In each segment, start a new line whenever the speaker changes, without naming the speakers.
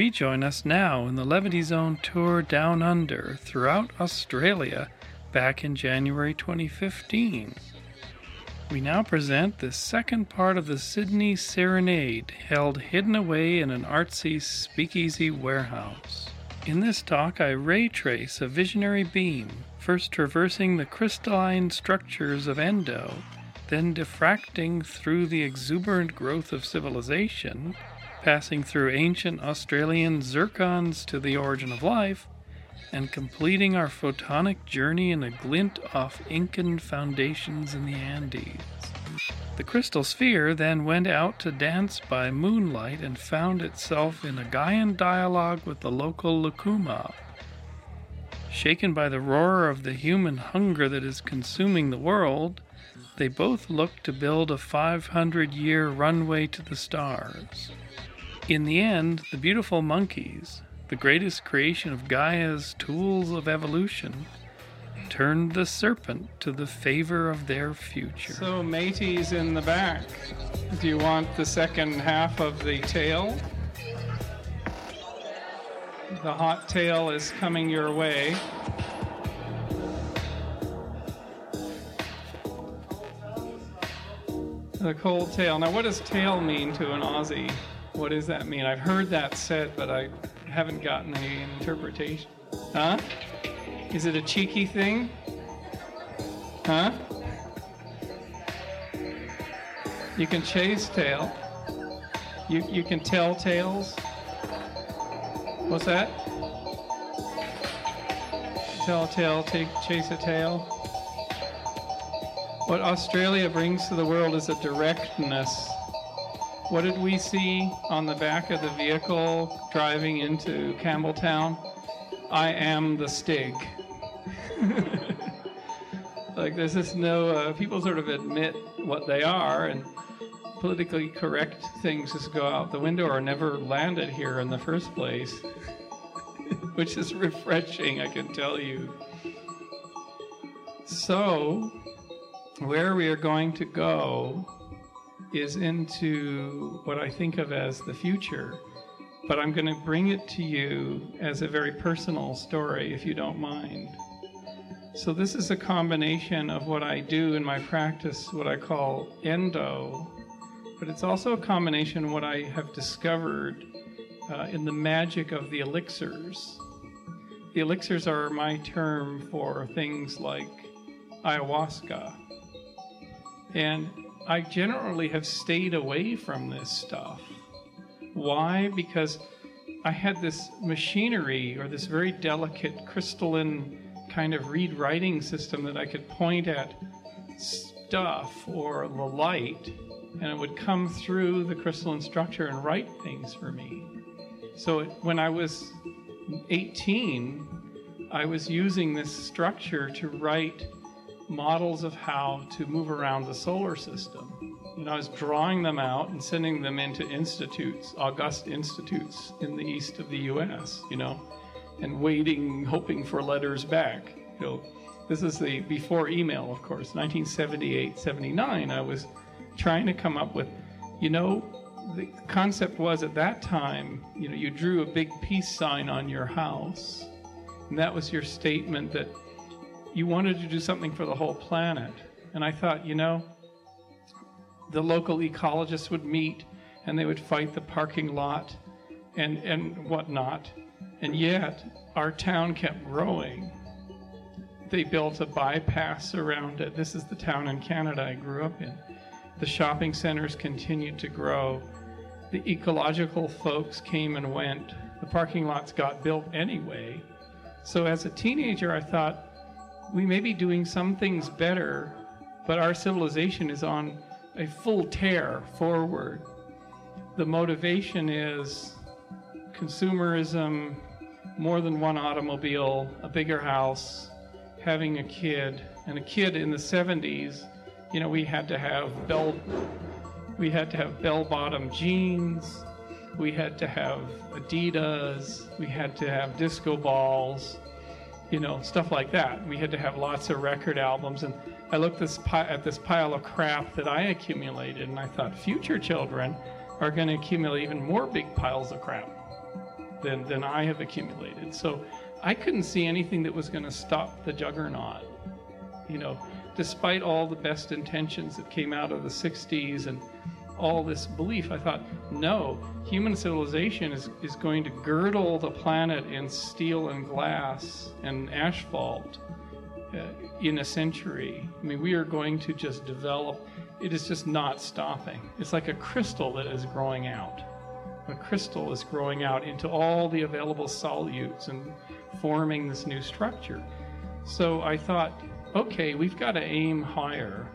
rejoin us now in the Levity Zone tour down under throughout Australia back in January 2015. We now present the second part of the Sydney Serenade, held hidden away in an artsy speakeasy warehouse. In this talk, I ray trace a visionary beam, first traversing the crystalline structures of Endo, then diffracting through the exuberant growth of civilization, passing through ancient Australian zircons to the origin of life, and completing our photonic journey in a glint off Incan foundations in the Andes. The crystal sphere then went out to dance by moonlight and found itself in a Gaian dialogue with the local Lukuma. Shaken by the roar of the human hunger that is consuming the world, they both looked to build a 500 year runway to the stars. In the end, the beautiful monkeys, the greatest creation of Gaia's tools of evolution, turned the serpent to the favor of their future.
So, mateys in the back, do you want the second half of the tail? The hot tail is coming your way. The cold tail. Now, what does tail mean to an Aussie? What does that mean? I've heard that said, but I haven't gotten any interpretation. Huh? Is it a cheeky thing? Huh? You can chase tail. You, you can tell tales. What's that? Tell tale, take, chase a tail. What Australia brings to the world is a directness. What did we see on the back of the vehicle driving into Campbelltown? I am the Stig. like there's just no uh, people sort of admit what they are and politically correct things just go out the window or never landed here in the first place which is refreshing i can tell you so where we are going to go is into what i think of as the future but i'm going to bring it to you as a very personal story if you don't mind so, this is a combination of what I do in my practice, what I call endo, but it's also a combination of what I have discovered uh, in the magic of the elixirs. The elixirs are my term for things like ayahuasca. And I generally have stayed away from this stuff. Why? Because I had this machinery or this very delicate crystalline kind of read writing system that I could point at stuff or the light and it would come through the crystalline structure and write things for me. So when I was 18, I was using this structure to write models of how to move around the solar system. And I was drawing them out and sending them into institutes, august institutes in the east of the US, you know and waiting, hoping for letters back. You know, this is the before email, of course, 1978, 79. I was trying to come up with, you know, the concept was at that time, you know, you drew a big peace sign on your house, and that was your statement that you wanted to do something for the whole planet. And I thought, you know, the local ecologists would meet and they would fight the parking lot and, and whatnot. And yet, our town kept growing. They built a bypass around it. This is the town in Canada I grew up in. The shopping centers continued to grow. The ecological folks came and went. The parking lots got built anyway. So, as a teenager, I thought we may be doing some things better, but our civilization is on a full tear forward. The motivation is consumerism, more than one automobile, a bigger house, having a kid, and a kid in the 70s, you know, we had to have bell we had to have bell-bottom jeans, we had to have Adidas, we had to have disco balls, you know, stuff like that. We had to have lots of record albums and I looked this pi- at this pile of crap that I accumulated and I thought future children are going to accumulate even more big piles of crap than, than I have accumulated. So I couldn't see anything that was going to stop the juggernaut. You know, despite all the best intentions that came out of the 60s and all this belief, I thought, no, human civilization is, is going to girdle the planet in steel and glass and asphalt uh, in a century. I mean, we are going to just develop, it is just not stopping. It's like a crystal that is growing out. A crystal is growing out into all the available solutes and forming this new structure. So I thought, okay, we've got to aim higher.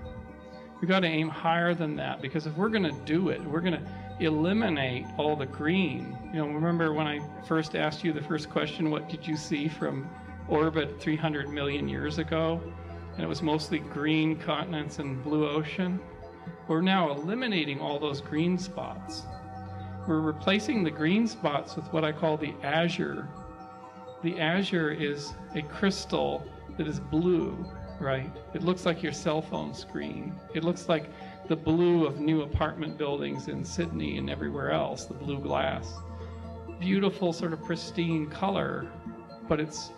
We've got to aim higher than that because if we're going to do it, we're going to eliminate all the green. You know, remember when I first asked you the first question, what did you see from orbit 300 million years ago? And it was mostly green continents and blue ocean. We're now eliminating all those green spots. We're replacing the green spots with what I call the azure. The azure is a crystal that is blue right? It looks like your cell phone screen. It looks like the blue of new apartment buildings in Sydney and everywhere else, the blue glass. Beautiful, sort of pristine color, but it's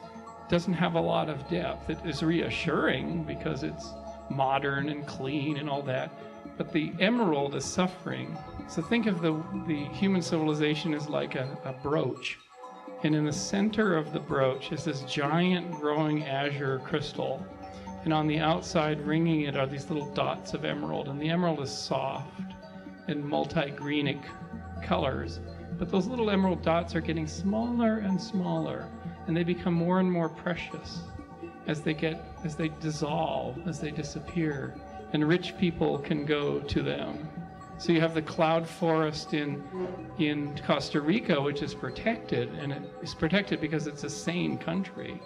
doesn't have a lot of depth. It is reassuring because it's modern and clean and all that. But the emerald is suffering. So think of the, the human civilization as like a, a brooch. And in the center of the brooch is this giant growing azure crystal and on the outside ringing it are these little dots of emerald. And the emerald is soft and multi-greenic colors. But those little emerald dots are getting smaller and smaller. And they become more and more precious as they get as they dissolve as they disappear. And rich people can go to them. So you have the cloud forest in in Costa Rica which is protected. And it is protected because it's a sane country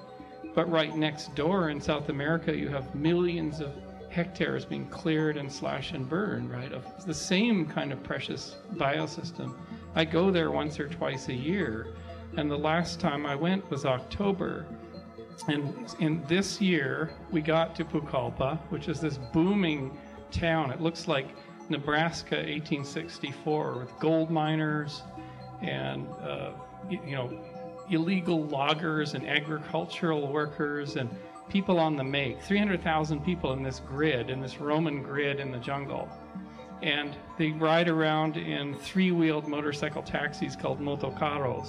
but right next door in South America, you have millions of hectares being cleared and slashed and burned, right? Of the same kind of precious biosystem. I go there once or twice a year, and the last time I went was October. And in this year, we got to Pucallpa, which is this booming town. It looks like Nebraska 1864 with gold miners and, uh, you know, illegal loggers and agricultural workers and people on the make 300,000 people in this grid, in this Roman grid in the jungle. And they ride around in three wheeled motorcycle taxis called motocarros.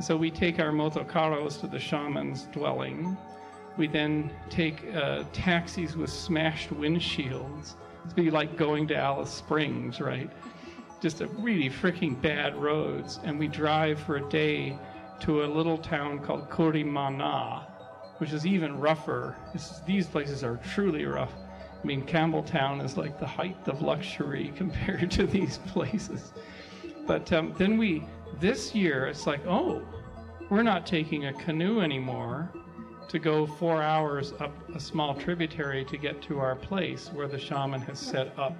So we take our motocarros to the shaman's dwelling. We then take uh, taxis with smashed windshields. It's be like going to Alice Springs, right? Just a really freaking bad roads. And we drive for a day to a little town called Curimana, which is even rougher. It's, these places are truly rough. I mean, Campbelltown is like the height of luxury compared to these places. But um, then we, this year, it's like, oh, we're not taking a canoe anymore to go four hours up a small tributary to get to our place where the shaman has set up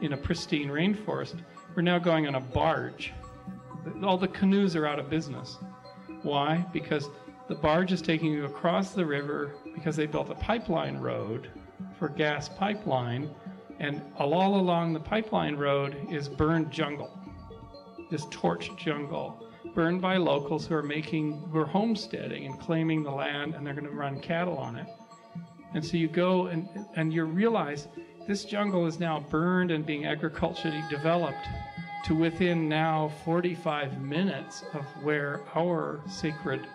in a pristine rainforest. We're now going on a barge. All the canoes are out of business. Why? Because the barge is taking you across the river because they built a pipeline road for gas pipeline, and all along the pipeline road is burned jungle, this torched jungle, burned by locals who are making, who are homesteading and claiming the land, and they're going to run cattle on it. And so you go and and you realize this jungle is now burned and being agriculturally developed to within now 45 minutes of where our sacred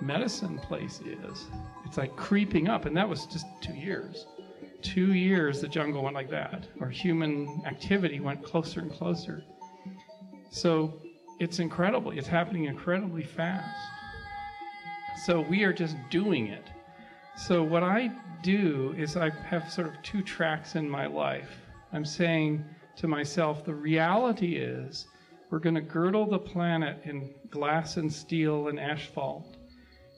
medicine place is. It's like creeping up, and that was just two years. Two years the jungle went like that, or human activity went closer and closer. So it's incredible. It's happening incredibly fast. So we are just doing it. So what I do is I have sort of two tracks in my life. I'm saying, to myself, the reality is we're going to girdle the planet in glass and steel and asphalt.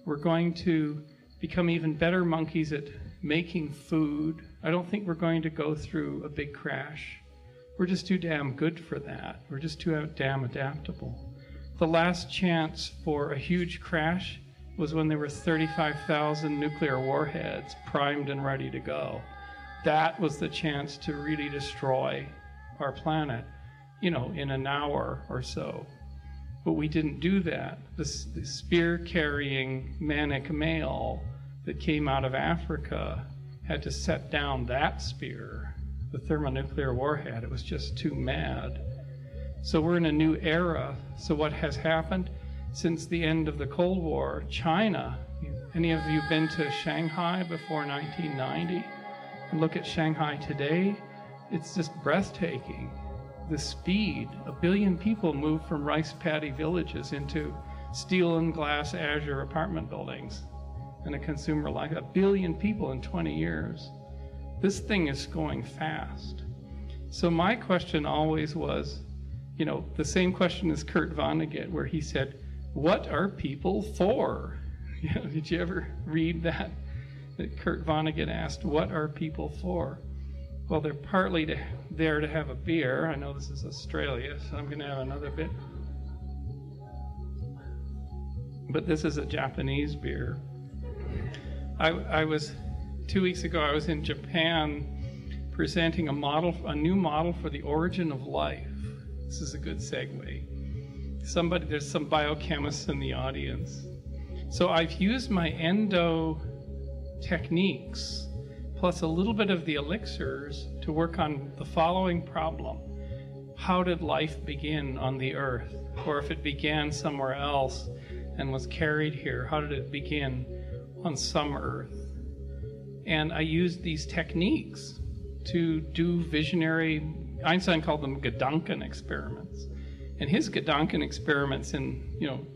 We're going to become even better monkeys at making food. I don't think we're going to go through a big crash. We're just too damn good for that. We're just too damn adaptable. The last chance for a huge crash was when there were 35,000 nuclear warheads primed and ready to go. That was the chance to really destroy our planet, you know, in an hour or so. But we didn't do that. The, the spear carrying manic male that came out of Africa had to set down that spear, the thermonuclear warhead. It was just too mad. So we're in a new era. So what has happened since the end of the Cold War? China. Any of you been to Shanghai before 1990? And look at Shanghai today. It's just breathtaking. The speed. A billion people moved from rice paddy villages into steel and glass azure apartment buildings and a consumer life. a billion people in 20 years. This thing is going fast. So my question always was you know, the same question as Kurt Vonnegut, where he said, What are people for? You know, did you ever read that? That Kurt Vonnegut asked, What are people for? Well, they're partly to, there to have a beer. I know this is Australia, so I'm going to have another bit. But this is a Japanese beer. I, I was, two weeks ago, I was in Japan presenting a model, a new model for the origin of life this is a good segue. Somebody, there's some biochemists in the audience. So I've used my endo techniques plus a little bit of the elixirs to work on the following problem How did life begin on the earth? Or if it began somewhere else and was carried here, how did it begin on some earth? And I used these techniques to do visionary Einstein called them Gedanken experiments. And his Gedanken experiments in, you know,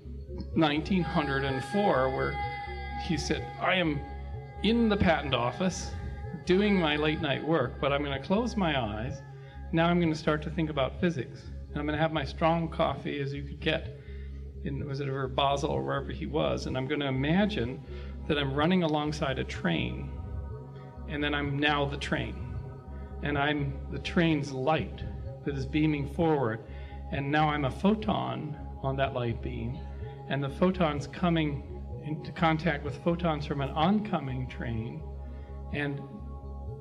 1904, where he said, I am in the patent office doing my late night work, but I'm going to close my eyes. Now I'm going to start to think about physics. And I'm going to have my strong coffee as you could get in, was it over Basel or wherever he was, and I'm going to imagine that I'm running alongside a train, and then I'm now the train and I'm the train's light that is beaming forward, and now I'm a photon on that light beam, and the photon's coming into contact with photons from an oncoming train, and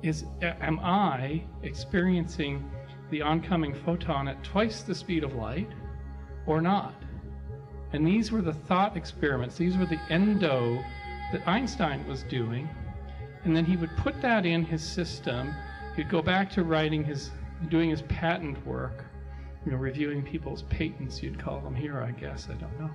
is am I experiencing the oncoming photon at twice the speed of light or not? And these were the thought experiments, these were the endo that Einstein was doing. And then he would put that in his system he'd go back to writing his, doing his patent work, you know, reviewing people's patents, you'd call them here, I guess, I don't know.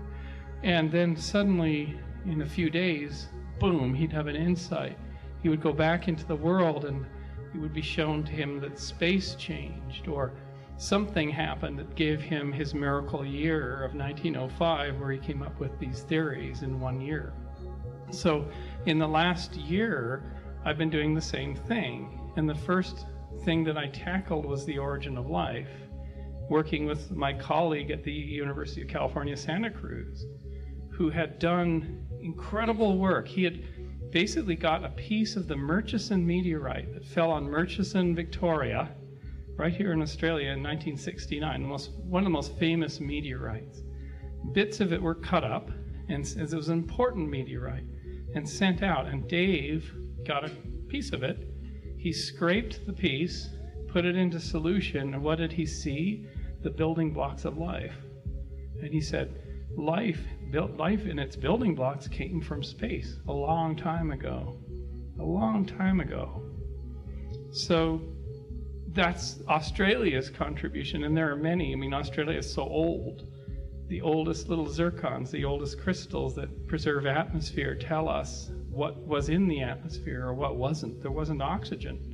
And then suddenly, in a few days, boom, he'd have an insight. He would go back into the world and it would be shown to him that space changed or something happened that gave him his miracle year of 1905 where he came up with these theories in one year. So in the last year, I've been doing the same thing. And the first thing that I tackled was the origin of life, working with my colleague at the University of California, Santa Cruz, who had done incredible work. He had basically got a piece of the Murchison meteorite that fell on Murchison, Victoria, right here in Australia in 1969, the most, one of the most famous meteorites. Bits of it were cut up, and as it was an important meteorite, and sent out. And Dave got a piece of it he scraped the piece, put it into solution, and what did he see? The building blocks of life. And he said, life, built life in its building blocks came from space a long time ago. A long time ago. So that's Australia's contribution, and there are many. I mean, Australia is so old. The oldest little zircons, the oldest crystals that preserve atmosphere, tell us what was in the atmosphere or what wasn't. There wasn't oxygen.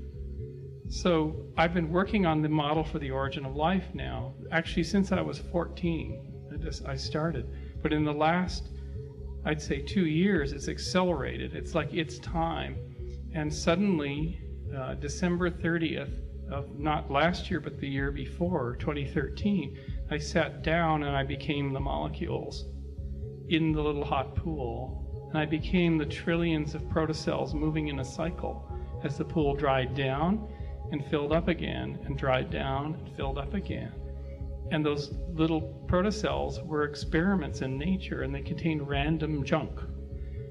So I've been working on the model for the origin of life now, actually since I was 14. I started, but in the last, I'd say two years, it's accelerated. It's like it's time, and suddenly, uh, December 30th of not last year but the year before, 2013, I sat down and I became the molecules in the little hot pool and I became the trillions of protocells moving in a cycle as the pool dried down and filled up again, and dried down and filled up again. And those little protocells were experiments in nature, and they contained random junk.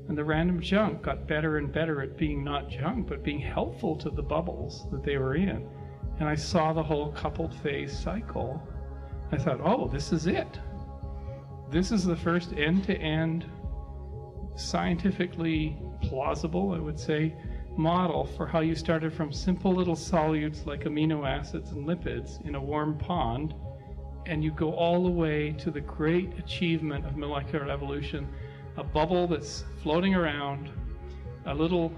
And the random junk got better and better at being not junk, but being helpful to the bubbles that they were in. And I saw the whole coupled phase cycle. I thought, oh, this is it. this is the first end to end, scientifically plausible, I would say, model for how you started from simple little solutes like amino acids and lipids in a warm pond, and you go all the way to the great achievement of molecular evolution a bubble that's floating around, a little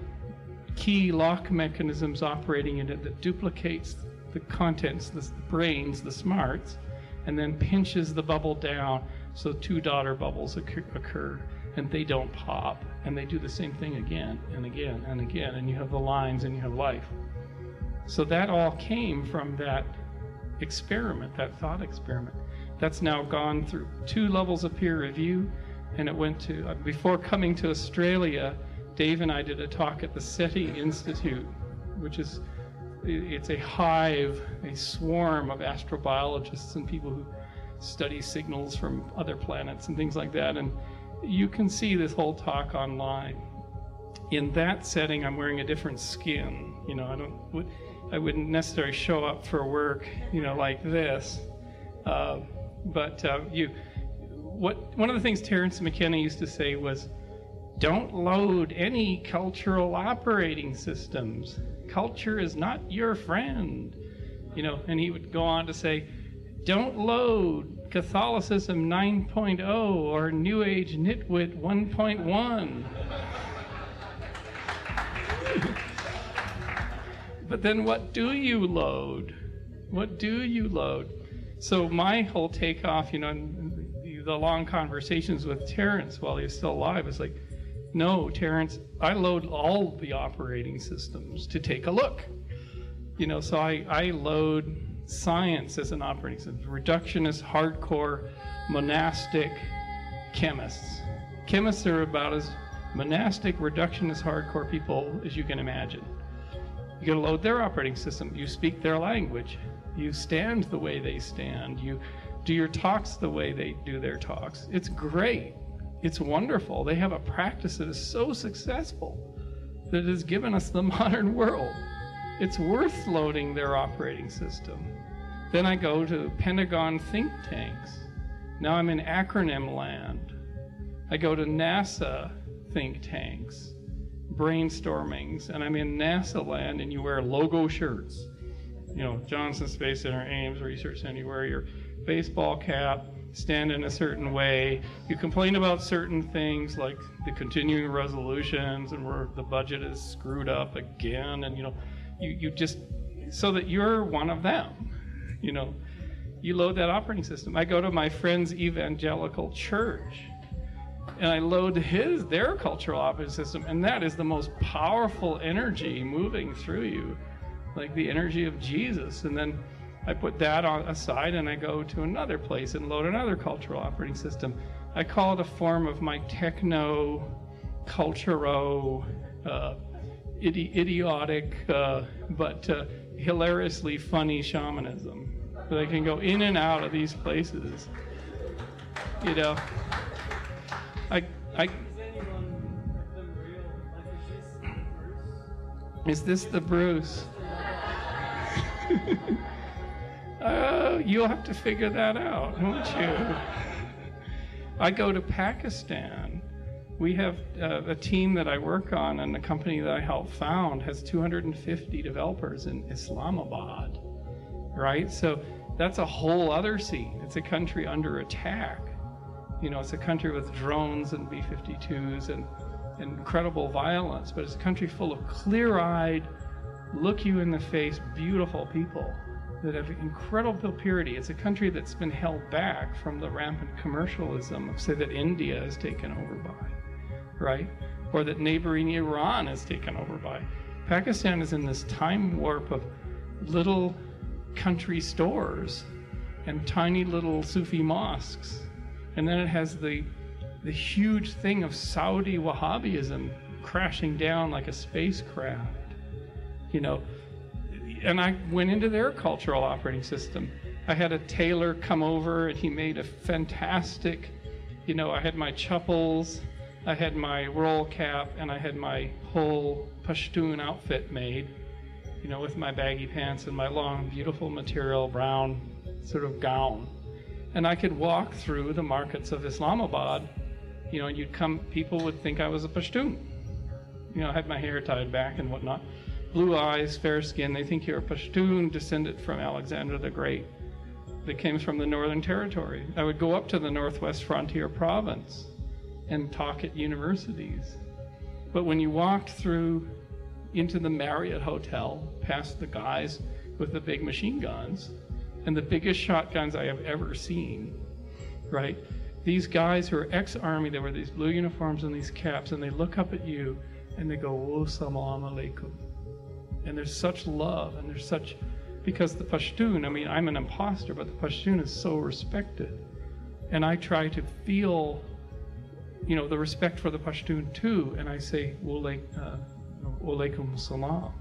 key lock mechanisms operating in it that duplicates the contents, the brains, the smarts, and then pinches the bubble down so two daughter bubbles occur, and they don't pop. And they do the same thing again and again and again, and you have the lines and you have life. So that all came from that experiment, that thought experiment. That's now gone through two levels of peer review and it went to uh, before coming to Australia. Dave and I did a talk at the SETI Institute, which is it's a hive, a swarm of astrobiologists and people who study signals from other planets and things like that. And you can see this whole talk online. In that setting, I'm wearing a different skin. You know, I don't, I wouldn't necessarily show up for work, you know, like this. Uh, but uh, you, what one of the things Terence McKenna used to say was, "Don't load any cultural operating systems. Culture is not your friend." You know, and he would go on to say, "Don't load Catholicism 9.0 or New Age Nitwit 1.1." but then what do you load? What do you load? So my whole takeoff, you know, the long conversations with Terence while he's still alive is like, no, Terence, I load all the operating systems to take a look. You know, so I, I load science as an operating system, reductionist, hardcore, monastic chemists. Chemists are about as monastic, reductionist, hardcore people as you can imagine. You gotta load their operating system. You speak their language. You stand the way they stand. You do your talks the way they do their talks. It's great. It's wonderful. They have a practice that is so successful that has given us the modern world. It's worth loading their operating system. Then I go to Pentagon think tanks. Now I'm in acronym land. I go to NASA think tanks, brainstormings, and I'm in NASA land and you wear logo shirts. You know, Johnson Space Center, Ames Research Center, you wear your baseball cap, stand in a certain way. You complain about certain things like the continuing resolutions and where the budget is screwed up again, and you know, you, you just so that you're one of them. You know, you load that operating system. I go to my friend's evangelical church and I load his their cultural operating system, and that is the most powerful energy moving through you, like the energy of Jesus. And then I put that on aside and I go to another place and load another cultural operating system. I call it a form of my techno, culturo, uh, idi- idiotic, uh, but uh, hilariously funny shamanism. That I can go in and out of these places. You know, I, I. Is this the Bruce? Uh, you'll have to figure that out, won't you? I go to Pakistan. We have uh, a team that I work on, and the company that I helped found has 250 developers in Islamabad, right? So that's a whole other scene. It's a country under attack. You know, it's a country with drones and B 52s and, incredible violence, but it's a country full of clear eyed, look you in the face, beautiful people that have incredible purity. It's a country that's been held back from the rampant commercialism of, say, that India is taken over by, right? Or that neighboring Iran is taken over by. Pakistan is in this time warp of little country stores and tiny little Sufi mosques. And then it has the, the huge thing of Saudi Wahhabism crashing down like a spacecraft. You know, and I went into their cultural operating system. I had a tailor come over and he made a fantastic, you know, I had my chappals, I had my roll cap, and I had my whole Pashtun outfit made, you know, with my baggy pants and my long, beautiful material brown sort of gown. And I could walk through the markets of Islamabad, you know, and you'd come, people would think I was a Pashtun. You know, I had my hair tied back and whatnot. Blue eyes, fair skin, they think you're a Pashtun descended from Alexander the Great that came from the Northern Territory. I would go up to the Northwest Frontier Province and talk at universities. But when you walked through into the Marriott Hotel, past the guys with the big machine guns and the biggest shotguns I have ever seen, right? These guys who are ex army, they wear these blue uniforms and these caps, and they look up at you and they go, salam alaikum. And there's such love and there's such, because the Pashtun, I mean, I'm an imposter, but the Pashtun is so respected. And I try to feel, you know, the respect for the Pashtun too, and I say, uh, Walaikum salam.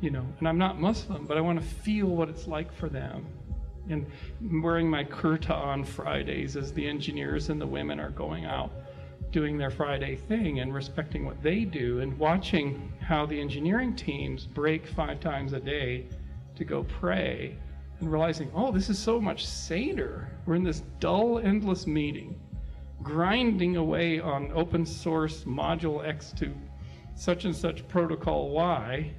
You know, and I'm not Muslim, but I want to feel what it's like for them. And wearing my kurta on Fridays as the engineers and the women are going out doing their Friday thing and respecting what they do and watching how the engineering teams break five times a day to go pray and realizing, oh, this is so much Seder. We're in this dull, endless meeting, grinding away on open source module X to such and such protocol Y,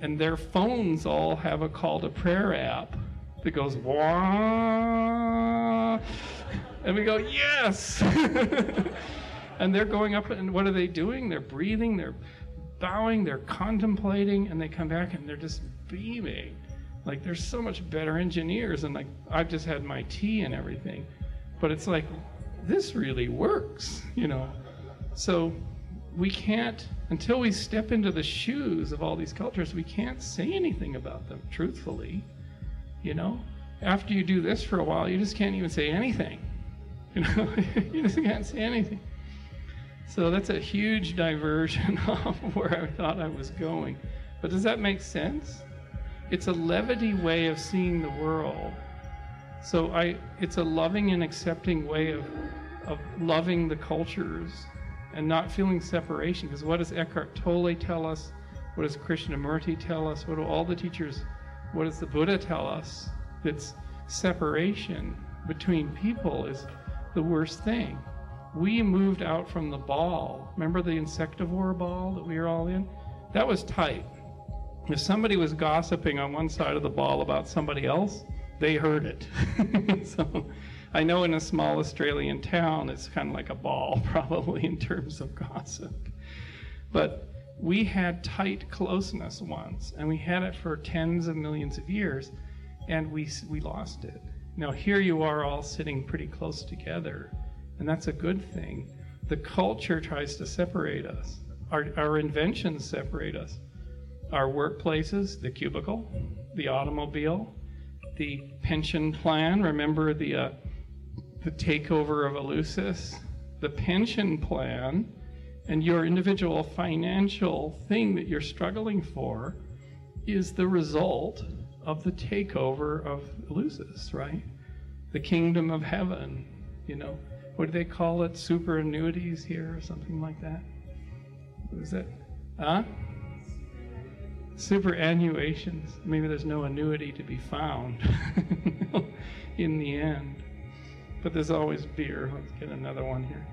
and their phones all have a call to prayer app that goes wah, and we go yes, and they're going up and what are they doing? They're breathing, they're bowing, they're contemplating, and they come back and they're just beaming. Like they're so much better engineers, and like I've just had my tea and everything, but it's like this really works, you know. So we can't until we step into the shoes of all these cultures, we can't say anything about them truthfully. You know, after you do this for a while, you just can't even say anything. You know, you just can't say anything. So that's a huge diversion of where I thought I was going. But does that make sense? It's a levity way of seeing the world. So I, it's a loving and accepting way of, of loving the cultures and not feeling separation. Because what does Eckhart Tolle tell us? What does Krishnamurti tell us? What do all the teachers, what does the Buddha tell us? That's separation between people is the worst thing. We moved out from the ball. Remember the insectivore ball that we were all in? That was tight. If somebody was gossiping on one side of the ball about somebody else, they heard it. so I know in a small Australian town, it's kind of like a ball, probably, in terms of gossip. But we had tight closeness once, and we had it for tens of millions of years, and we, we lost it. Now, here you are all sitting pretty close together, and that's a good thing. The culture tries to separate us, our, our inventions separate us. Our workplaces, the cubicle, the automobile, the pension plan. Remember the uh, the takeover of Eleusis, the pension plan, and your individual financial thing that you're struggling for is the result of the takeover of Eleusis, right? The kingdom of heaven, you know. What do they call it? Superannuities here or something like that? What is that? Huh? Superannuations. Maybe there's no annuity to be found in the end. But there's always beer. Let's get another one here.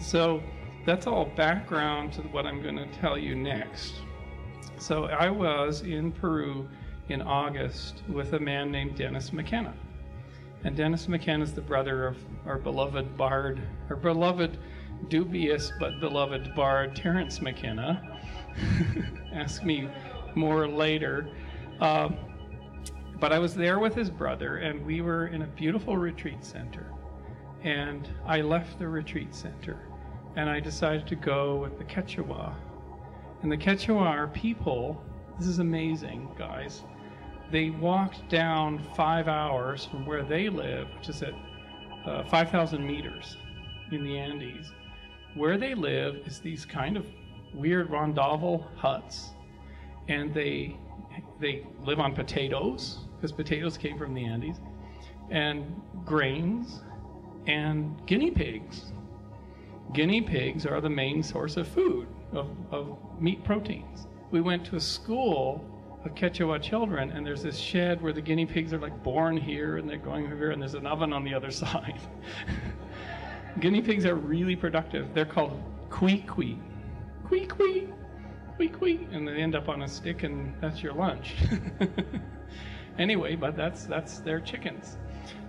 So that's all background to what I'm going to tell you next. So I was in Peru in August with a man named Dennis McKenna. And Dennis McKenna is the brother of our beloved bard, our beloved, dubious but beloved bard, Terence McKenna. Ask me more later. Uh, but I was there with his brother, and we were in a beautiful retreat center. And I left the retreat center, and I decided to go with the Quechua. And the Quechua are people, this is amazing, guys. They walked down five hours from where they live, which is at uh, 5,000 meters in the Andes. Where they live is these kind of weird rondavel huts, and they they live on potatoes because potatoes came from the Andes, and grains, and guinea pigs. Guinea pigs are the main source of food, of, of meat proteins. We went to a school of Quechua children, and there's this shed where the guinea pigs are like born here and they're going over here, and there's an oven on the other side. guinea pigs are really productive. They're called. Kui kui. And they end up on a stick, and that's your lunch. anyway, but that's, that's their chickens.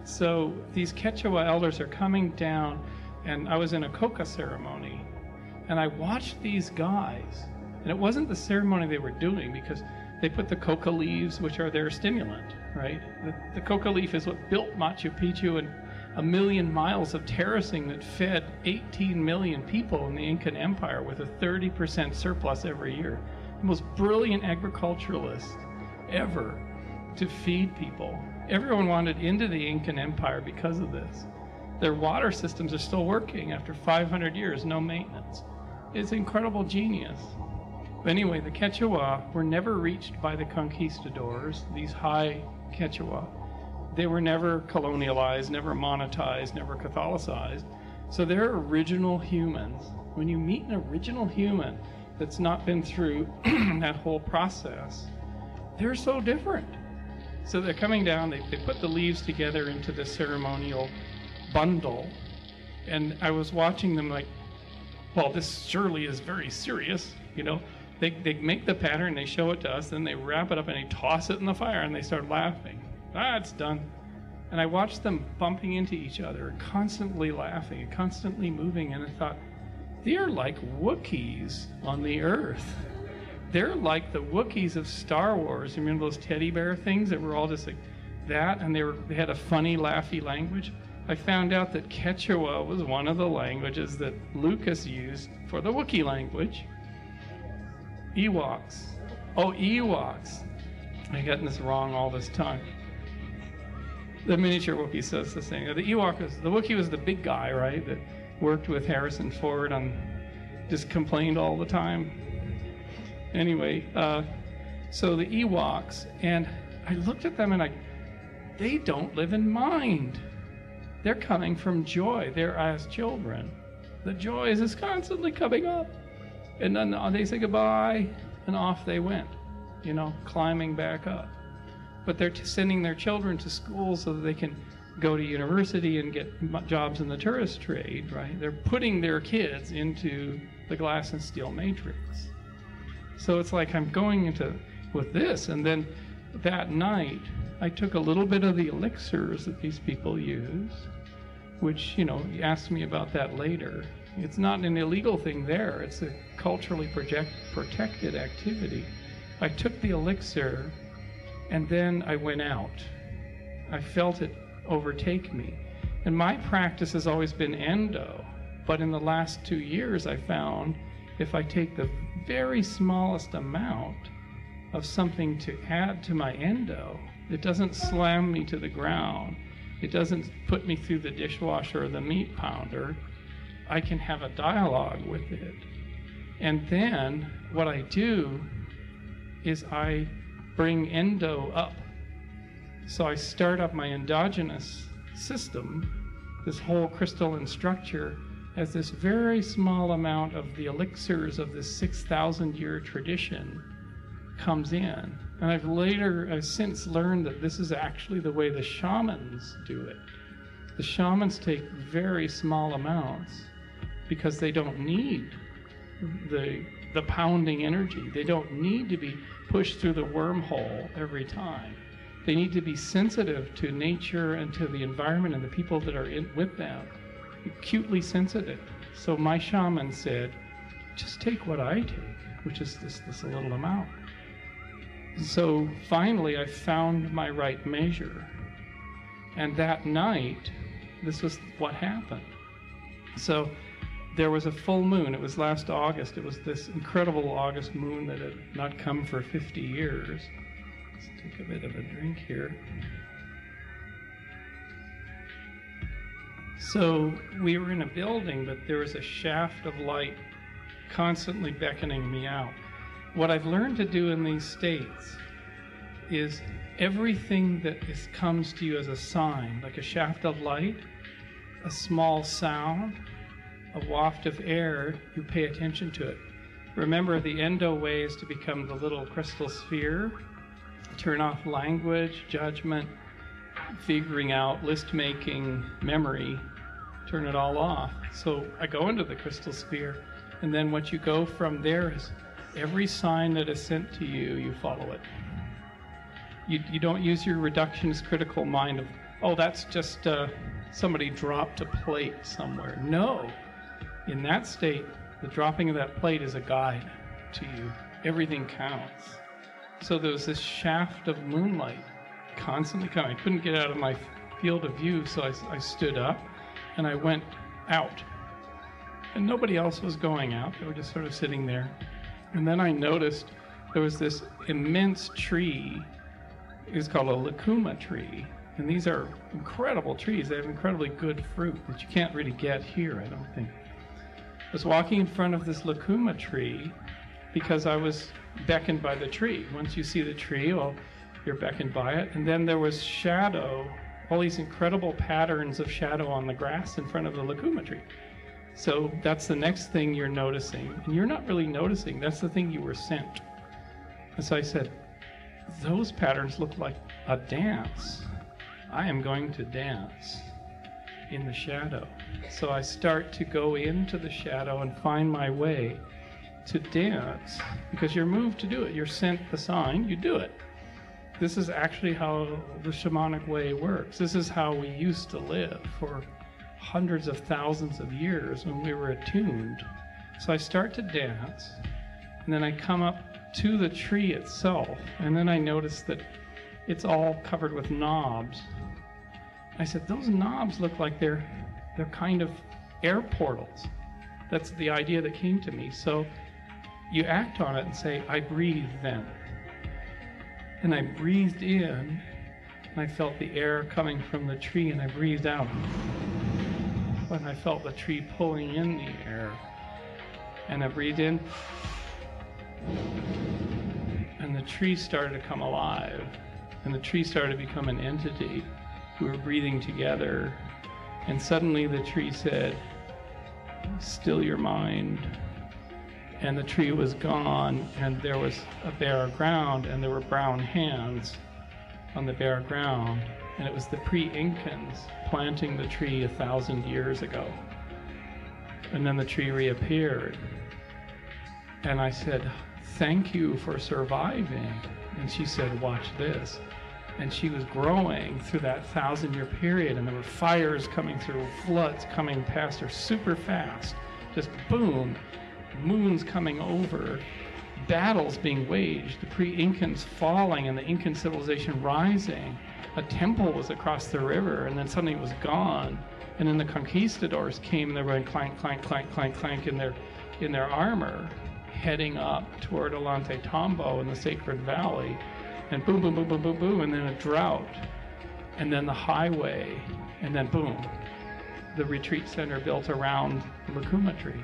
So these Quechua elders are coming down, and I was in a coca ceremony, and I watched these guys. And it wasn't the ceremony they were doing because they put the coca leaves, which are their stimulant, right? The, the coca leaf is what built Machu Picchu and a million miles of terracing that fed 18 million people in the Incan Empire with a 30% surplus every year. The most brilliant agriculturalist ever to feed people. Everyone wanted into the Incan Empire because of this. Their water systems are still working after 500 years, no maintenance. It's incredible genius. But anyway, the Quechua were never reached by the conquistadors, these high Quechua. They were never colonialized, never monetized, never Catholicized. So they're original humans. When you meet an original human that's not been through that whole process, they're so different. So they're coming down, they, they put the leaves together into the ceremonial bundle. And I was watching them like, well, this surely is very serious, you know they, they make the pattern, they show it to us, then they wrap it up and they toss it in the fire and they start laughing. Ah, it's done. And I watched them bumping into each other, constantly laughing, constantly moving, and I thought, they're like Wookiees on the earth. They're like the Wookiees of Star Wars. You remember those teddy bear things that were all just like that, and they were they had a funny, laughy language. I found out that Quechua was one of the languages that Lucas used for the Wookiee language. Ewoks. Oh, Ewoks. I've gotten this wrong all this time. The miniature Wookiee says the same. The Ewok was the Wookiee was the big guy, right? That worked with Harrison Ford on just complained all the time. Anyway, uh, so the Ewoks, and I looked at them and I, they don't live in mind. They're coming from joy. They're as children. The joy is just constantly coming up. And then they say goodbye, and off they went, you know, climbing back up. But they're sending their children to school so that they can go to university and get jobs in the tourist trade, right? They're putting their kids into the glass and steel matrix. So it's like I'm going into with this, and then that night I took a little bit of the elixirs that these people use, which you know, you asked me about that later. It's not an illegal thing there. It's a culturally project, protected activity. I took the elixir and then I went out. I felt it overtake me. And my practice has always been endo, but in the last two years I found if I take the very smallest amount of something to add to my endo, it doesn't slam me to the ground. It doesn't put me through the dishwasher or the meat pounder. I can have a dialogue with it. And then what I do is I bring endo up. So I start up my endogenous system, this whole crystalline structure, as this very small amount of the elixirs of this 6,000 year tradition comes in. And I've later, I've since learned that this is actually the way the shamans do it. The shamans take very small amounts because they don't need the the pounding energy. They don't need to be pushed through the wormhole every time. They need to be sensitive to nature and to the environment and the people that are in, with them, acutely sensitive. So my shaman said, just take what I take, which is this, this little amount. So finally, I found my right measure. And that night, this was what happened. So there was a full moon. It was last August. It was this incredible August moon that had not come for 50 years. Let's take a bit of a drink here. So we were in a building, but there was a shaft of light constantly beckoning me out. What I've learned to do in these states is everything that is, comes to you as a sign, like a shaft of light, a small sound, a waft of air, you pay attention to it. Remember, the endo way is to become the little crystal sphere turn off language, judgment, figuring out, list making, memory, turn it all off. So I go into the crystal sphere, and then what you go from there is every sign that is sent to you, you follow it. You, you don't use your reductionist critical mind of, oh, that's just uh, somebody dropped a plate somewhere. No. In that state, the dropping of that plate is a guide to you. Everything counts. So there was this shaft of moonlight constantly coming. I couldn't get out of my field of view, so I, I stood up and I went out. And nobody else was going out, they were just sort of sitting there. And then I noticed there was this immense tree. It's called a lucuma tree. And these are incredible trees. They have incredibly good fruit that you can't really get here, I don't think. I was walking in front of this lucuma tree because I was beckoned by the tree. Once you see the tree, well, you're beckoned by it. And then there was shadow, all these incredible patterns of shadow on the grass in front of the lucuma tree. So that's the next thing you're noticing. And you're not really noticing, that's the thing you were sent. So I said, Those patterns look like a dance. I am going to dance in the shadow. So I start to go into the shadow and find my way to dance because you're moved to do it. You're sent the sign, you do it. This is actually how the shamanic way works. This is how we used to live for hundreds of thousands of years when we were attuned. So I start to dance, and then I come up to the tree itself, and then I notice that it's all covered with knobs. I said, Those knobs look like they're, they're kind of air portals. That's the idea that came to me. So you act on it and say, I breathe then. And I breathed in, and I felt the air coming from the tree, and I breathed out and I felt the tree pulling in the air. And I breathed in, and the tree started to come alive, and the tree started to become an entity. We were breathing together, and suddenly the tree said, Still your mind. And the tree was gone, and there was a bare ground, and there were brown hands on the bare ground and it was the pre-Incans planting the tree a thousand years ago. And then the tree reappeared. And I said, Thank you for surviving. And she said, Watch this. And she was growing through that thousand year period, and there were fires coming through, floods coming past her super fast. Just boom, moons coming over, battles being waged, the pre Incans falling, and the Incan civilization rising a temple was across the river, and then suddenly it was gone. And then the conquistadors came, and they were clank, clank, clank, clank, clank in their in their armor, heading up toward Ollantaytambo in the Sacred Valley, and boom, boom, boom, boom, boom, boom, and then a drought, and then the highway, and then boom, the retreat center built around the Lucuma tree.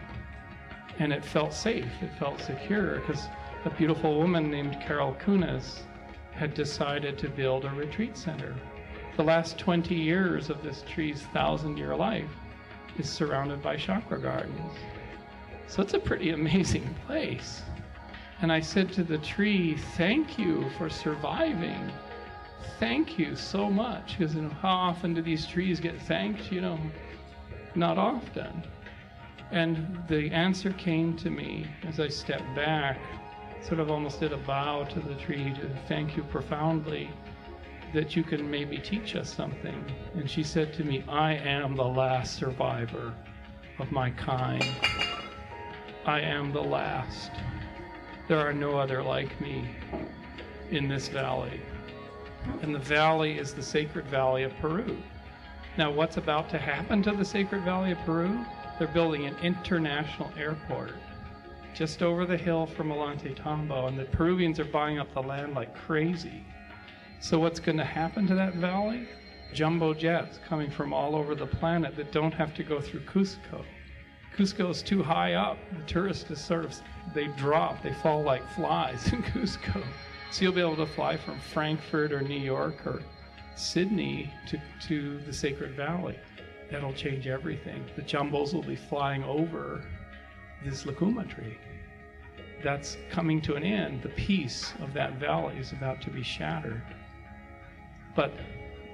And it felt safe, it felt secure, because a beautiful woman named Carol Cumes had decided to build a retreat center. The last 20 years of this tree's thousand year life is surrounded by chakra gardens. So it's a pretty amazing place. And I said to the tree, Thank you for surviving. Thank you so much. Because you know, how often do these trees get thanked? You know, not often. And the answer came to me as I stepped back sort of almost did a bow to the tree to thank you profoundly that you can maybe teach us something. And she said to me, I am the last survivor of my kind. I am the last. There are no other like me in this valley. And the valley is the sacred valley of Peru. Now, what's about to happen to the sacred valley of Peru? They're building an international airport just over the hill from Ollantaytambo, and the Peruvians are buying up the land like crazy. So, what's going to happen to that valley? Jumbo jets coming from all over the planet that don't have to go through Cusco. Cusco is too high up. The tourists just sort of they drop, they fall like flies in Cusco. So you'll be able to fly from Frankfurt or New York or Sydney to, to the Sacred Valley. That'll change everything. The jumbos will be flying over this lucuma tree that's coming to an end. The peace of that valley is about to be shattered. But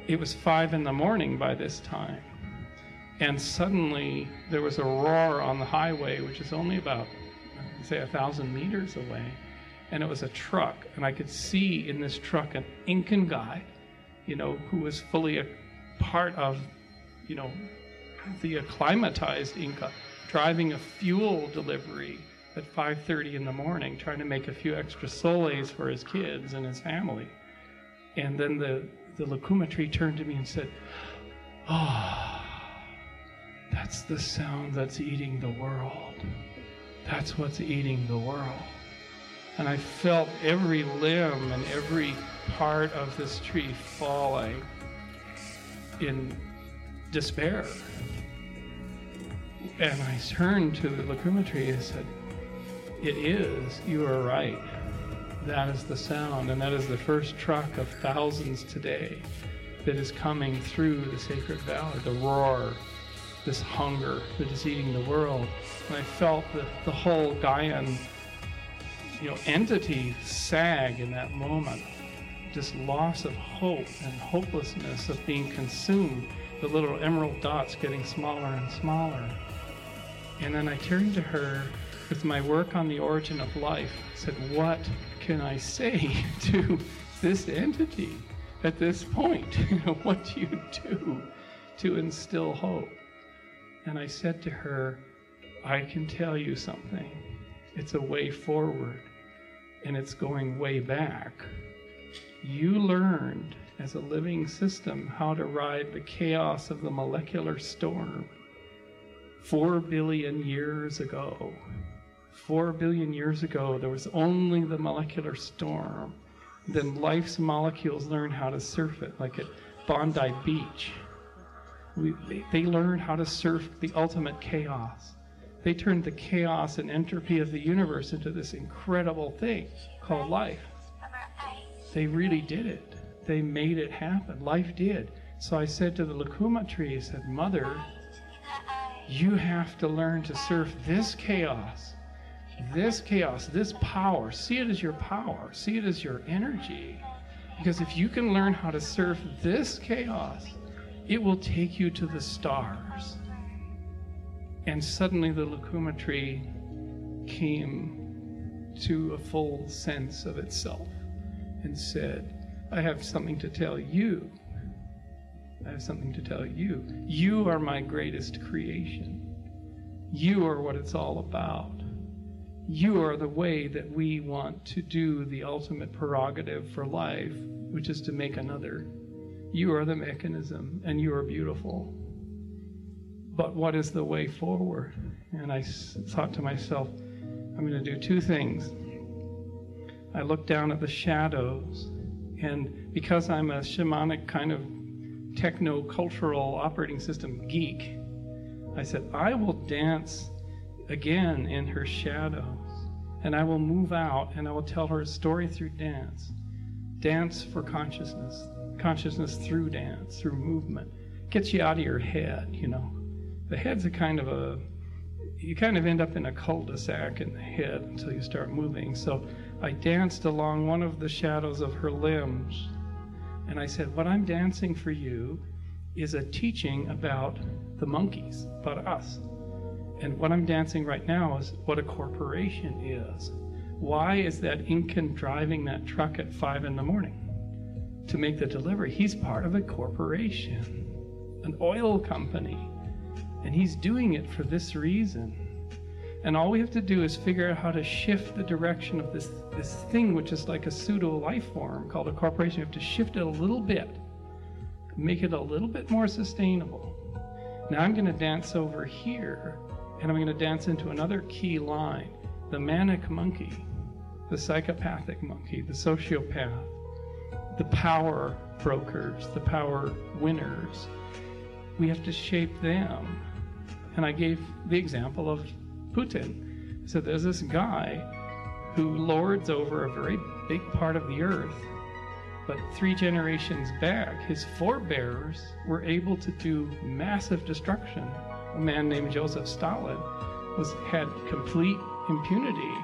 it was five in the morning by this time. And suddenly there was a roar on the highway, which is only about, say, a thousand meters away. And it was a truck. And I could see in this truck an Incan guy, you know, who was fully a part of, you know, the acclimatized Inca, driving a fuel delivery at 5.30 in the morning, trying to make a few extra soles for his kids and his family. And then the, the Lucuma tree turned to me and said, Ah, oh, that's the sound that's eating the world. That's what's eating the world. And I felt every limb and every part of this tree falling in despair. And I turned to the Lucuma tree and said, It is, you are right. That is the sound, and that is the first truck of thousands today that is coming through the sacred valley, the roar, this hunger that is eating the world. And I felt the, the whole Gaian you know, entity sag in that moment. just loss of hope and hopelessness of being consumed, the little emerald dots getting smaller and smaller. And then I turned to her with my work on the origin of life, said, What can I say to this entity at this point? what do you do to instill hope? And I said to her, I can tell you something. It's a way forward, and it's going way back. You learned as a living system how to ride the chaos of the molecular storm four billion years ago four billion years ago, there was only the molecular storm. Then life's molecules learned how to surf it, like at Bondi Beach. We, they, they learned how to surf the ultimate chaos. They turned the chaos and entropy of the universe into this incredible thing called life. They really did it. They made it happen. Life did. So I said to the Lucuma tree, I said, Mother, you have to learn to surf this chaos this chaos, this power, see it as your power, see it as your energy. Because if you can learn how to surf this chaos, it will take you to the stars. And suddenly the Lucuma tree came to a full sense of itself and said, I have something to tell you. I have something to tell you. You are my greatest creation. You are what it's all about. You are the way that we want to do the ultimate prerogative for life, which is to make another. You are the mechanism, and you are beautiful. But what is the way forward? And I thought to myself, I'm going to do two things. I looked down at the shadows, and because I'm a shamanic kind of techno cultural operating system geek, I said, I will dance again in her shadows. And I will move out and I will tell her a story through dance. Dance for consciousness, consciousness through dance, through movement. Gets you out of your head, you know. The head's a kind of a, you kind of end up in a cul de sac in the head until you start moving. So I danced along one of the shadows of her limbs. And I said, What I'm dancing for you is a teaching about the monkeys, about us. And what I'm dancing right now is what a corporation is. Why is that Incan driving that truck at five in the morning to make the delivery? He's part of a corporation, an oil company, and he's doing it for this reason. And all we have to do is figure out how to shift the direction of this, this thing, which is like a pseudo life form called a corporation. You have to shift it a little bit, make it a little bit more sustainable. Now I'm going to dance over here and I'm going to dance into another key line the manic monkey, the psychopathic monkey, the sociopath, the power brokers, the power winners. We have to shape them. And I gave the example of Putin. So there's this guy who lords over a very big part of the earth. But three generations back, his forebears were able to do massive destruction a man named Joseph Stalin was had complete impunity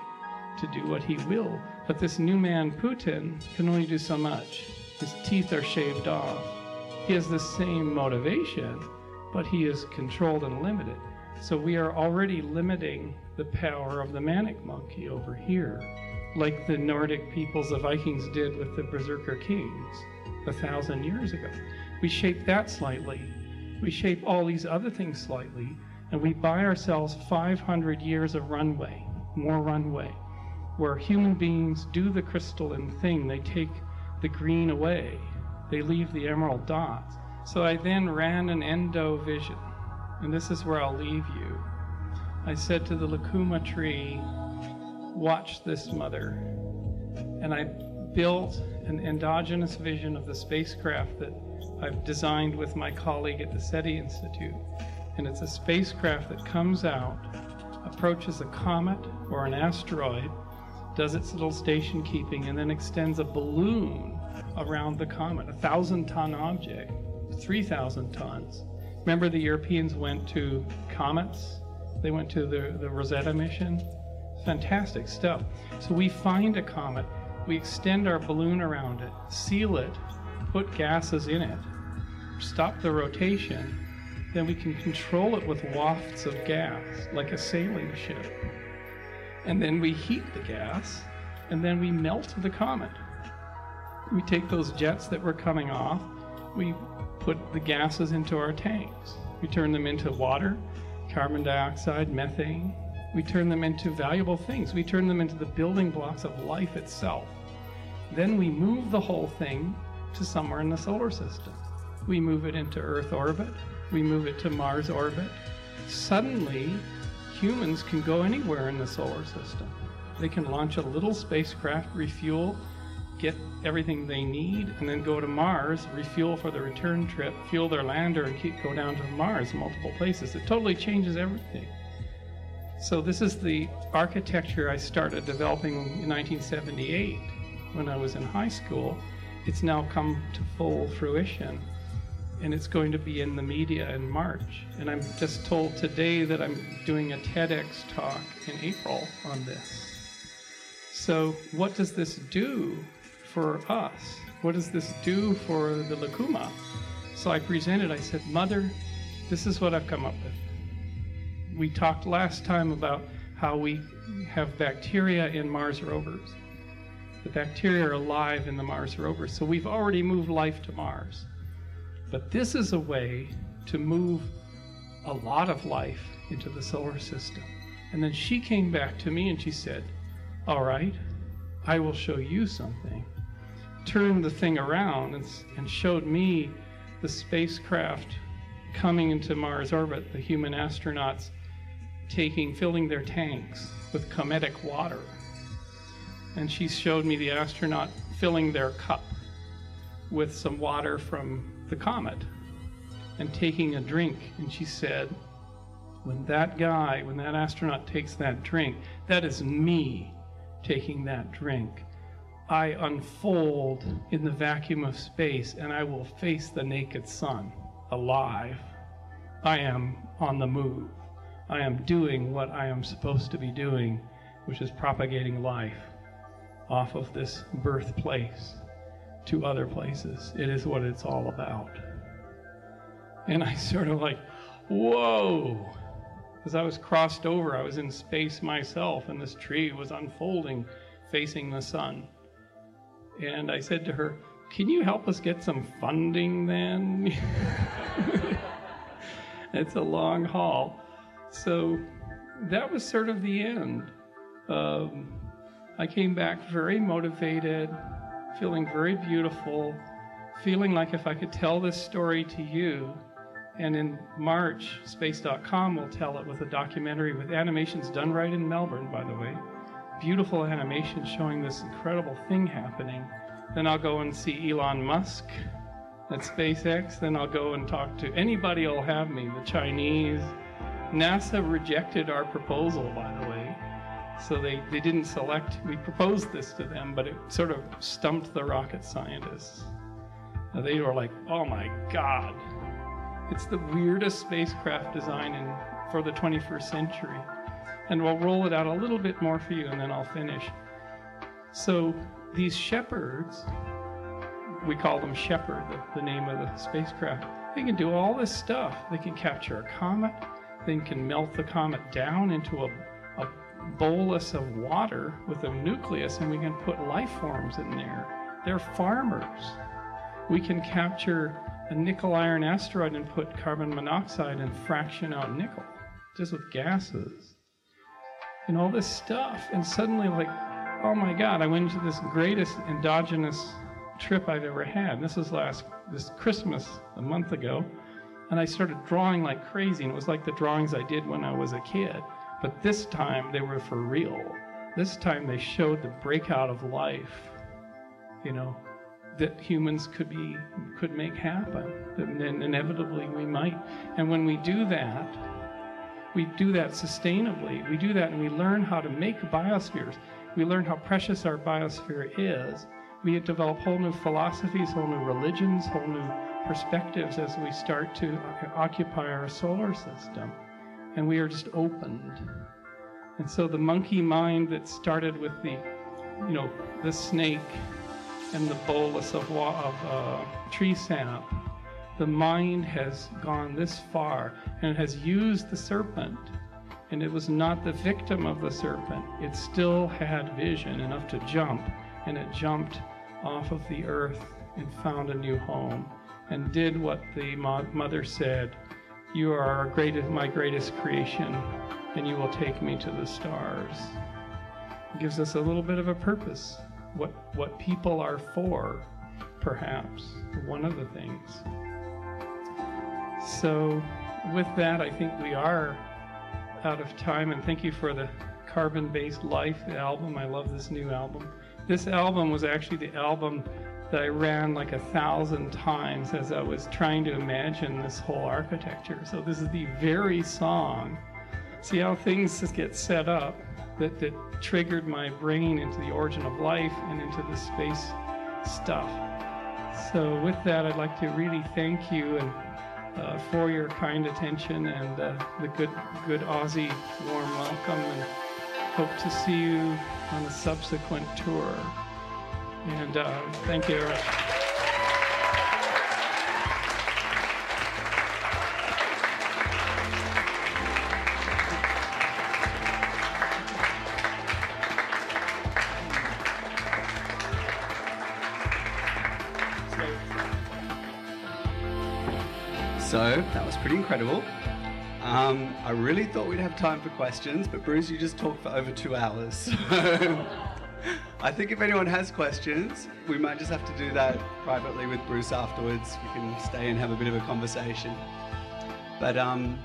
to do what he will. But this new man, Putin, can only do so much. His teeth are shaved off. He has the same motivation, but he is controlled and limited. So we are already limiting the power of the manic monkey over here, like the Nordic peoples, the Vikings, did with the Berserker kings a thousand years ago. We shape that slightly. We shape all these other things slightly, and we buy ourselves 500 years of runway, more runway, where human beings do the crystalline thing. They take the green away, they leave the emerald dots. So I then ran an endo vision, and this is where I'll leave you. I said to the Lucuma tree, Watch this, mother. And I built an endogenous vision of the spacecraft that I've designed with my colleague at the SETI Institute. And it's a spacecraft that comes out, approaches a comet or an asteroid, does its little station keeping, and then extends a balloon around the comet, a thousand ton object, 3,000 tons. Remember, the Europeans went to comets? They went to the, the Rosetta mission? Fantastic stuff. So we find a comet, we extend our balloon around it, seal it, put gases in it, stop the rotation, then we can control it with wafts of gas, like a sailing ship. And then we heat the gas, and then we melt the comet. We take those jets that were coming off, we put the gases into our tanks. We turn them into water, carbon dioxide, methane. We turn them into valuable things. We turn them into the building blocks of life itself. Then we move the whole thing to somewhere in the solar system. We move it into Earth orbit, we move it to Mars orbit. Suddenly, humans can go anywhere in the solar system. They can launch a little spacecraft, refuel, get everything they need, and then go to Mars, refuel for the return trip, fuel their lander, and keep go down to Mars multiple places. It totally changes everything. So this is the architecture I started developing in 1978 when I was in high school. It's now come to full fruition and it's going to be in the media in March. And I'm just told today that I'm doing a TEDx talk in April on this. So, what does this do for us? What does this do for the Lucuma? So I presented, I said, Mother, this is what I've come up with. We talked last time about how we have bacteria in Mars rovers. The bacteria are alive in the Mars rovers, so we've already moved life to Mars. But this is a way to move a lot of life into the solar system. And then she came back to me and she said, All right, I will show you something. Turned the thing around and, and showed me the spacecraft coming into Mars orbit, the human astronauts taking, filling their tanks with cometic water. And she showed me the astronaut filling their cup with some water from the comet and taking a drink. And she said, when that guy, when that astronaut takes that drink, that is me taking that drink. I unfold in the vacuum of space and I will face the naked sun alive. I am on the move. I am doing what I am supposed to be doing, which is propagating life off of this birthplace to other places. It is what it's all about. And I sort of like, whoa. As I was crossed over, I was in space myself, and this tree was unfolding facing the sun. And I said to her, Can you help us get some funding then? it's a long haul. So that was sort of the end. Um, I came back very motivated, feeling very beautiful, feeling like if I could tell this story to you, and in March, Space.com will tell it with a documentary with animations done right in Melbourne, by the way. Beautiful animation showing this incredible thing happening. Then I'll go and see Elon Musk at SpaceX. Then I'll go and talk to anybody will have me, the Chinese. NASA rejected our proposal, by the way. So they, they didn't select, we proposed this to them, but it sort of stumped the rocket scientists. They were like, oh my God. It's the weirdest spacecraft design in, for the 21st century. And we'll roll it out a little bit more for you and then I'll finish. So these shepherds, we call them Shepherd, the, the name of the spacecraft, they can do all this stuff. They can capture a comet, they can melt the comet down into a, a bolus of water with a nucleus, and we can put life forms in there. They're farmers. We can capture a nickel iron asteroid and put carbon monoxide and fraction out nickel just with gases and all this stuff. And suddenly, like, oh my God, I went into this greatest endogenous trip I've ever had. This was last this Christmas a month ago, and I started drawing like crazy. And it was like the drawings I did when I was a kid, but this time they were for real. This time they showed the breakout of life. You know, that humans could be could make happen. That inevitably we might. And when we do that, we do that sustainably. We do that and we learn how to make biospheres. We learn how precious our biosphere is. We develop whole new philosophies, whole new religions, whole new perspectives as we start to occupy our solar system. And we are just opened. And so the monkey mind that started with the, you know, the snake and the bolus of, of uh, tree sap, the mind has gone this far and has used the serpent. And it was not the victim of the serpent. It still had vision enough to jump, and it jumped off of the earth and found a new home and did what the mother said You are my greatest creation, and you will take me to the stars. It gives us a little bit of a purpose what what people are for, perhaps one of the things. So, with that, I think we are out of time, and thank you for the Carbon-Based Life album. I love this new album. This album was actually the album that I ran like a thousand times as I was trying to imagine this whole architecture. So this is the very song. See how things get set up that, that triggered my brain into the origin of life and into the space stuff. So, with that, I'd like to really thank you and uh, for your kind attention and uh, the good, good Aussie warm welcome, and hope to see you on a subsequent tour. And uh, thank you.
Pretty incredible. Um, I really thought we'd have time for questions, but Bruce, you just talked for over two hours. I think if anyone has questions, we might just have to do that privately with Bruce afterwards. We can stay and have a bit of a conversation. But um,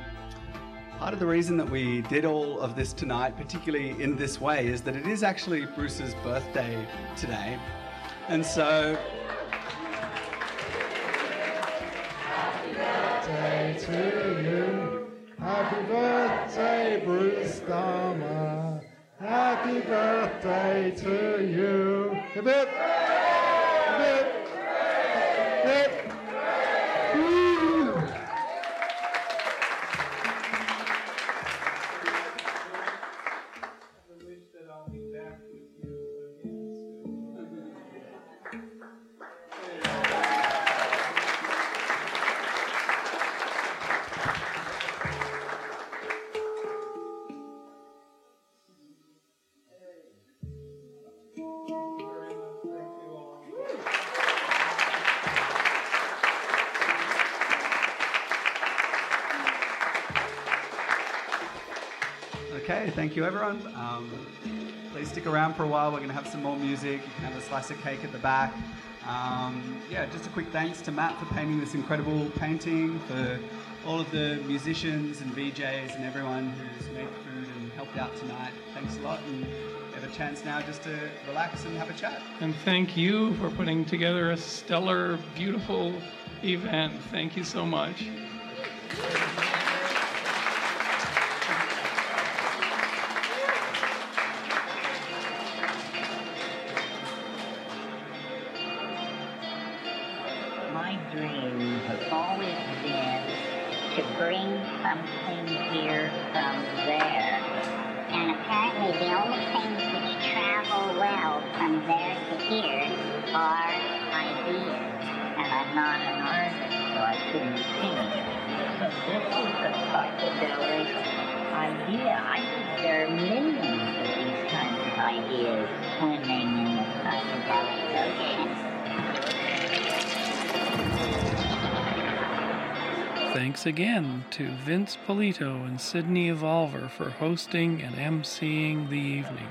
part of the reason that we did all of this tonight, particularly in this way, is that it is actually Bruce's birthday today. And so
to you. Happy birthday, Bruce Damer. Happy birthday to you. Hip. Hip
thank you, everyone. Um, please stick around for a while. We're going to have some more music. You can have a slice of cake at the back. Um, yeah, just a quick thanks to Matt for painting this incredible painting, for all of the musicians and VJs and everyone who's made food and helped out tonight. Thanks a lot. And have a chance now just to relax and have a chat.
And thank you for putting together a stellar, beautiful event. Thank you so much.
The only things which travel well from there to here are ideas. And I'm not an artist, so I couldn't paint. So this is the psychedelic idea. I think there are millions of these kinds of ideas swimming in the psychedelic ocean.
Thanks again to Vince Polito and Sydney Evolver for hosting and emceeing the evening.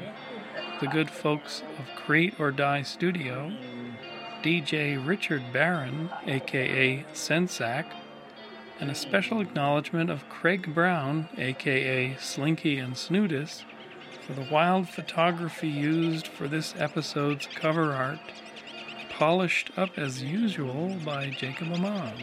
The good folks of Create or Die Studio, DJ Richard Barron, aka Sensac, and a special acknowledgement of Craig Brown, aka Slinky and Snootis, for the wild photography used for this episode's cover art, polished up as usual by Jacob Amon.